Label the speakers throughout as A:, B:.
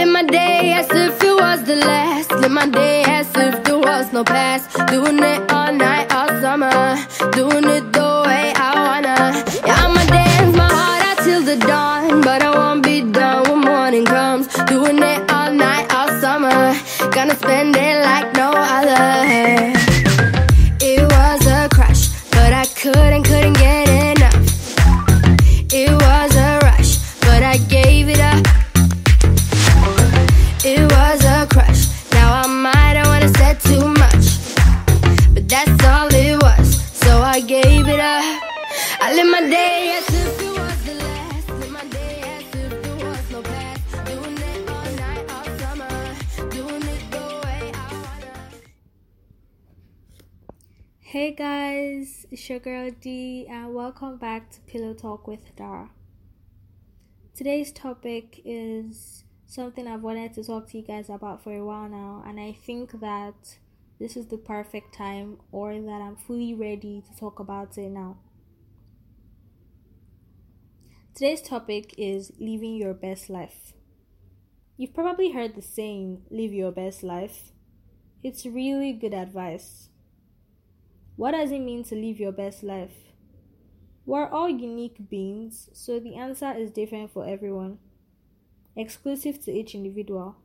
A: live my day as if it was the last. Live my day as if there was no past. Doing it all night, all summer. Doing it the way I wanna. Yeah, I'ma dance my heart out till the dawn. But I won't be done when morning comes. Doing it all night, all summer. Gonna spend it like
B: Hey guys, it's your girl D, and welcome back to Pillow Talk with Dara. Today's topic is something I've wanted to talk to you guys about for a while now, and I think that this is the perfect time or that I'm fully ready to talk about it now. Today's topic is living your best life. You've probably heard the saying, live your best life. It's really good advice. What does it mean to live your best life? We're all unique beings, so the answer is different for everyone, exclusive to each individual.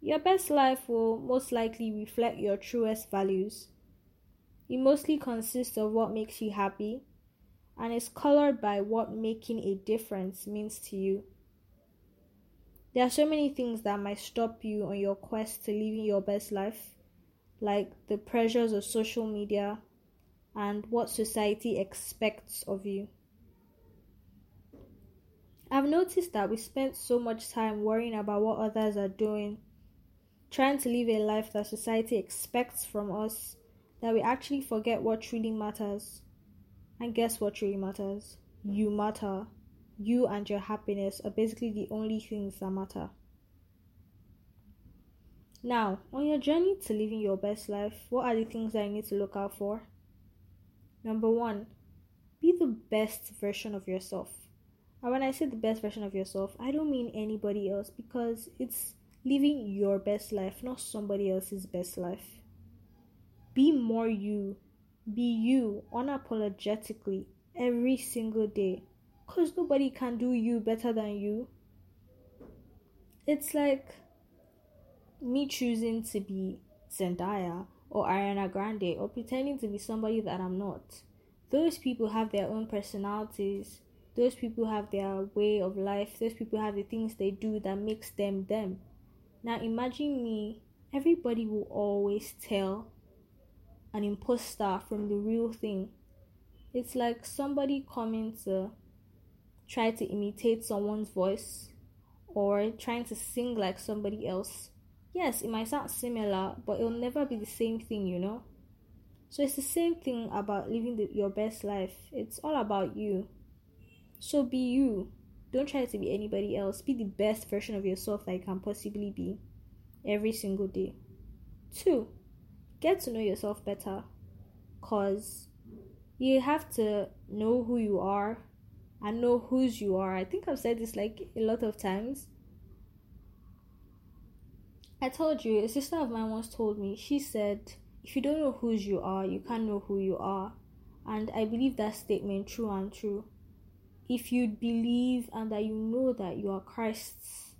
B: Your best life will most likely reflect your truest values. It mostly consists of what makes you happy and is colored by what making a difference means to you. There are so many things that might stop you on your quest to living your best life like the pressures of social media and what society expects of you. I've noticed that we spend so much time worrying about what others are doing, trying to live a life that society expects from us, that we actually forget what truly matters. And guess what truly matters? You matter. You and your happiness are basically the only things that matter. Now, on your journey to living your best life, what are the things that you need to look out for? Number one, be the best version of yourself. And when I say the best version of yourself, I don't mean anybody else because it's living your best life, not somebody else's best life. Be more you. Be you unapologetically every single day because nobody can do you better than you. It's like me choosing to be Zendaya or Ariana Grande or pretending to be somebody that I'm not. Those people have their own personalities. Those people have their way of life. Those people have the things they do that makes them them. Now imagine me, everybody will always tell an imposter from the real thing. It's like somebody coming to try to imitate someone's voice or trying to sing like somebody else yes, it might sound similar, but it'll never be the same thing, you know? So it's the same thing about living the, your best life. It's all about you. So be you. Don't try to be anybody else. Be the best version of yourself that you can possibly be every single day. Two, get to know yourself better. Cause you have to know who you are and know whose you are. I think I've said this like a lot of times I told you, a sister of mine once told me, she said, if you don't know whose you are, you can't know who you are. And I believe that statement true and true. If you believe and that you know that you are Christ's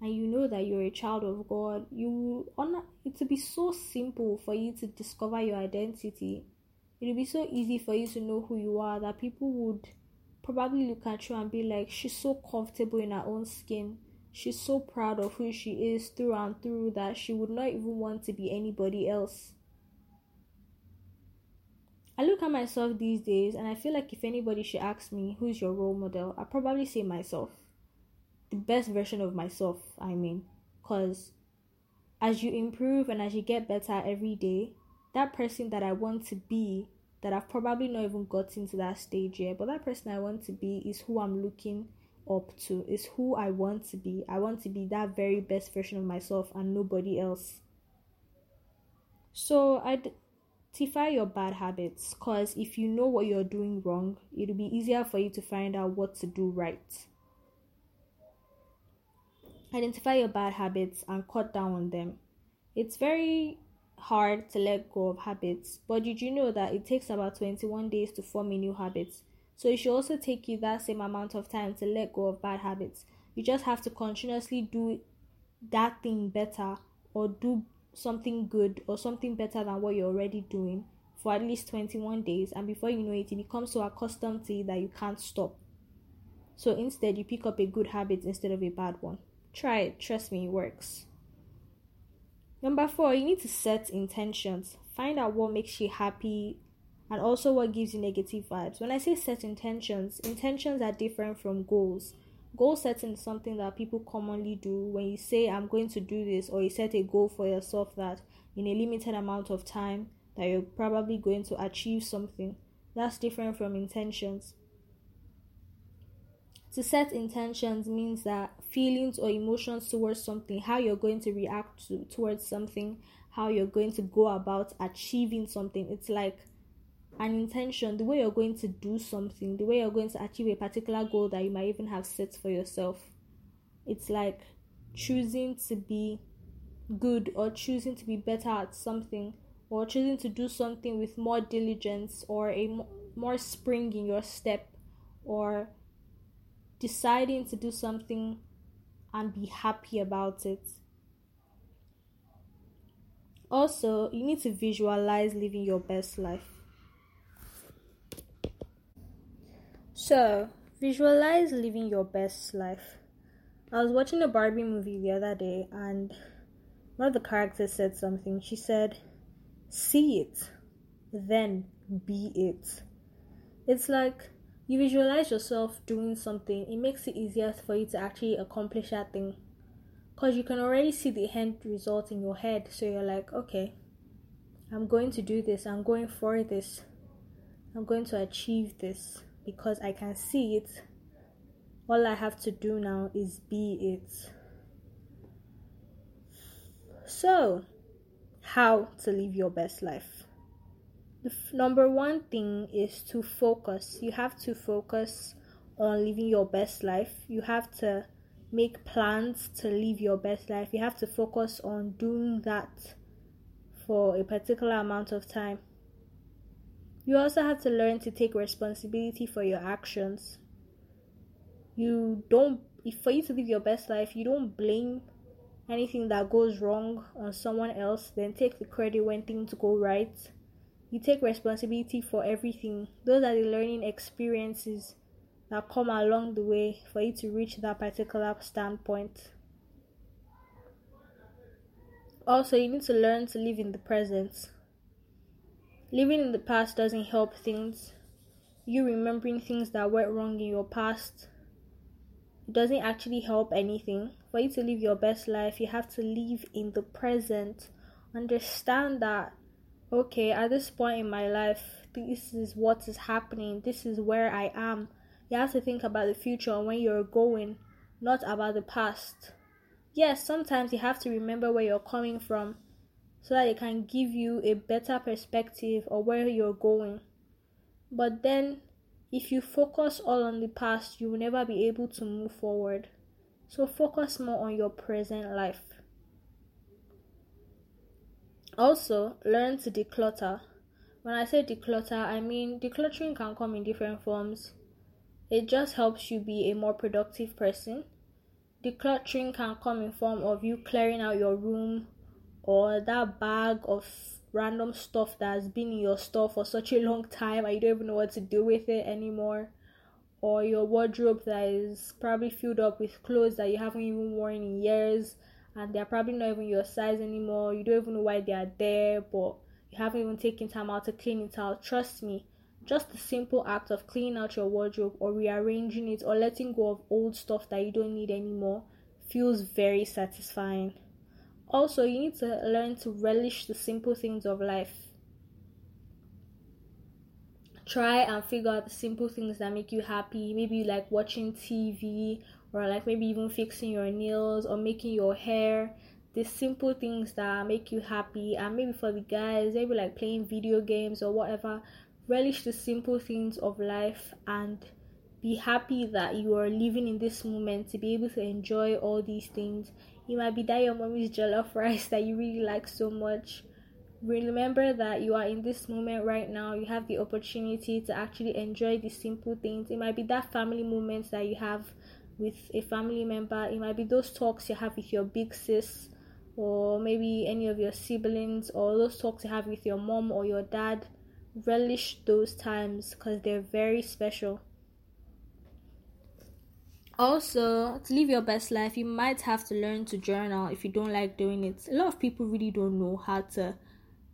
B: and you know that you're a child of God, you honor it will be so simple for you to discover your identity. It will be so easy for you to know who you are that people would probably look at you and be like, she's so comfortable in her own skin she's so proud of who she is through and through that she would not even want to be anybody else. I look at myself these days and I feel like if anybody should ask me who's your role model, I'd probably say myself. The best version of myself, I mean. Because as you improve and as you get better every day, that person that I want to be, that I've probably not even gotten to that stage yet, but that person I want to be is who I'm looking up to is who I want to be. I want to be that very best version of myself and nobody else. So identify your bad habits because if you know what you're doing wrong, it'll be easier for you to find out what to do right. identify your bad habits and cut down on them. It's very hard to let go of habits, but did you know that it takes about 21 days to form a new habit? So it should also take you that same amount of time to let go of bad habits. You just have to continuously do that thing better or do something good or something better than what you're already doing for at least 21 days and before you know it, it becomes so accustomed to it that you can't stop. So instead, you pick up a good habit instead of a bad one. Try it, trust me, it works. Number four, you need to set intentions. Find out what makes you happy and also what gives you negative vibes. When I say set intentions, intentions are different from goals. Goal setting is something that people commonly do when you say, I'm going to do this, or you set a goal for yourself that in a limited amount of time that you're probably going to achieve something. That's different from intentions. To set intentions means that feelings or emotions towards something, how you're going to react to towards something, how you're going to go about achieving something. It's like an intention, the way you're going to do something, the way you're going to achieve a particular goal that you might even have set for yourself. It's like choosing to be good or choosing to be better at something or choosing to do something with more diligence or a more spring in your step or deciding to do something and be happy about it. Also, you need to visualize living your best life. So, visualize living your best life. I was watching a Barbie movie the other day, and one of the characters said something. She said, See it, then be it. It's like you visualize yourself doing something, it makes it easier for you to actually accomplish that thing. Because you can already see the end result in your head. So you're like, okay, I'm going to do this, I'm going for this, I'm going to achieve this because I can see it. All I have to do now is be it. So, how to live your best life? The f- number one thing is to focus. You have to focus on living your best life. You have to make plans to live your best life. You have to focus on doing that for a particular amount of time. You also have to learn to take responsibility for your actions. You don't, if for you to live your best life, you don't blame anything that goes wrong on someone else, then take the credit when things go right. You take responsibility for everything. Those are the learning experiences that come along the way for you to reach that particular standpoint. Also, you need to learn to live in the present. Living in the past doesn't help things. You remembering things that went wrong in your past doesn't actually help anything. For you to live your best life, you have to live in the present. Understand that, okay, at this point in my life, this is what is happening, this is where I am. You have to think about the future and when you're going, not about the past. Yes, sometimes you have to remember where you're coming from so that it can give you a better perspective of where you're going. But then, if you focus all on the past, you will never be able to move forward. So, focus more on your present life. Also, learn to declutter. When I say declutter, I mean decluttering can come in different forms. It just helps you be a more productive person. Decluttering can come in form of you clearing out your room or that bag of random stuff that has been in your store for such a long time and you don't even know what to do with it anymore? Or your wardrobe that is probably filled up with clothes that you haven't even worn in years and they're probably not even your size anymore you don't even know why they are there but you haven't even taken time out to clean it out. Trust me just the simple act of cleaning out your wardrobe or rearranging it or letting go of old stuff that you don't need anymore feels very satisfying also, you need to learn to relish the simple things of life. Try and figure out the simple things that make you happy. Maybe you like watching TV, or like maybe even fixing your nails or making your hair. The simple things that make you happy, and maybe for the guys, maybe like playing video games or whatever. Relish the simple things of life and be happy that you are living in this moment to be able to enjoy all these things. It might be that your mommy's jollof rice that you really like so much. Remember that you are in this moment right now. You have the opportunity to actually enjoy the simple things. It might be that family moments that you have with a family member. It might be those talks you have with your big sis or maybe any of your siblings or those talks you have with your mom or your dad. Relish those times because they're very special. Also, to live your best life, you might have to learn to journal if you don't like doing it. A lot of people really don't know how to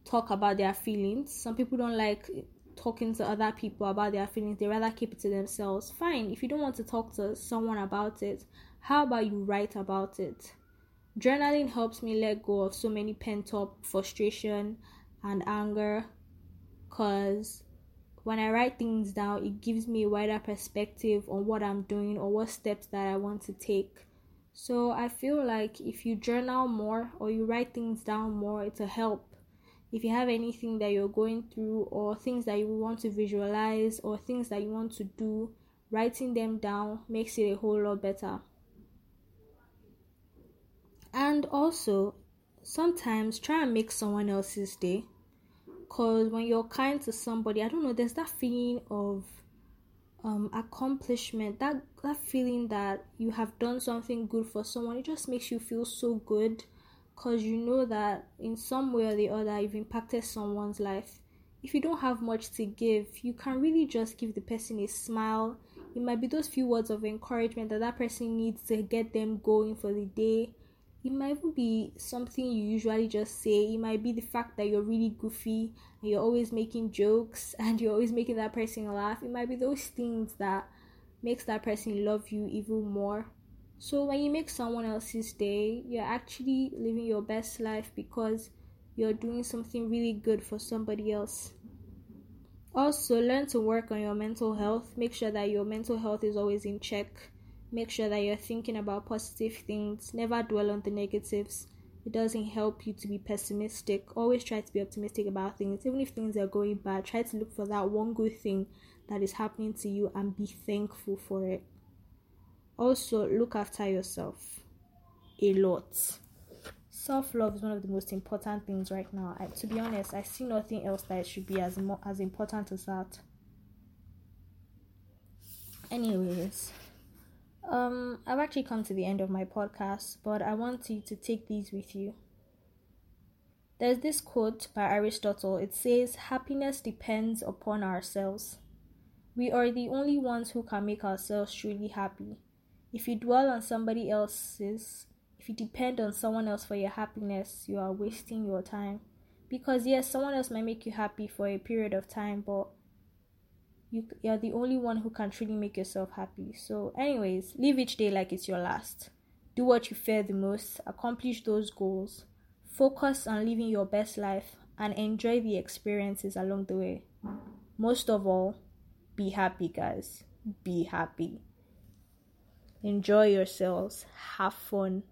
B: talk about their feelings. Some people don't like talking to other people about their feelings, they rather keep it to themselves. Fine, if you don't want to talk to someone about it, how about you write about it? Journaling helps me let go of so many pent up frustration and anger because when I write things down, it gives me a wider perspective on what I'm doing or what steps that I want to take. So I feel like if you journal more or you write things down more, it's a help. If you have anything that you're going through or things that you want to visualize or things that you want to do, writing them down makes it a whole lot better. And also, sometimes try and make someone else's day because when you're kind to somebody i don't know there's that feeling of um accomplishment that that feeling that you have done something good for someone it just makes you feel so good because you know that in some way or the other you've impacted someone's life. If you don't have much to give you can really just give the person a smile. It might be those few words of encouragement that that person needs to get them going for the day it might even be something you usually just say. It might be the fact that you're really goofy and you're always making jokes and you're always making that person laugh. It might be those things that makes that person love you even more. So when you make someone else's day, you're actually living your best life because you're doing something really good for somebody else. Also, learn to work on your mental health. Make sure that your mental health is always in check Make sure that you're thinking about positive things. Never dwell on the negatives. It doesn't help you to be pessimistic. Always try to be optimistic about things. Even if things are going bad, try to look for that one good thing that is happening to you and be thankful for it. Also, look after yourself a lot. Self love is one of the most important things right now. I, to be honest, I see nothing else that should be as mo- as important as that. Anyways, um, I've actually come to the end of my podcast, but I want you to take these with you. There's this quote by Aristotle. It says, Happiness depends upon ourselves. We are the only ones who can make ourselves truly happy. If you dwell on somebody else's, if you depend on someone else for your happiness, you are wasting your time. Because, yes, someone else might make you happy for a period of time, but you you're the only one who can truly make yourself happy. So, anyways, live each day like it's your last. Do what you fear the most, accomplish those goals, focus on living your best life, and enjoy the experiences along the way. Most of all, be happy, guys. Be happy. Enjoy yourselves, have fun,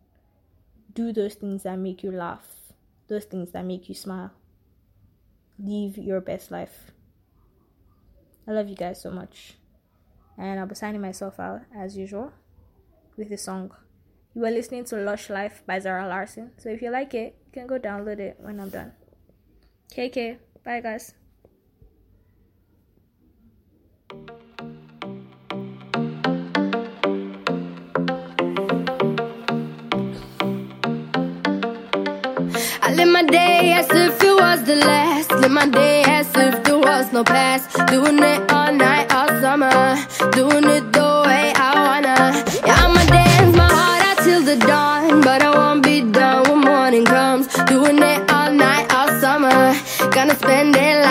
B: do those things that make you laugh, those things that make you smile. Live your best life. I love you guys so much. And I'll be signing myself out as usual with the song. You are listening to Lush Life by Zara Larsson. So if you like it, you can go download it when I'm done. KK. Bye guys.
A: I live my day as if it was the last. Live my day as if was no past. Doing it all night, all summer. Doing it the way I wanna. Yeah, I'ma dance my heart out till the dawn. But I won't be done when morning comes. Doing it all night, all summer. Gonna spend it.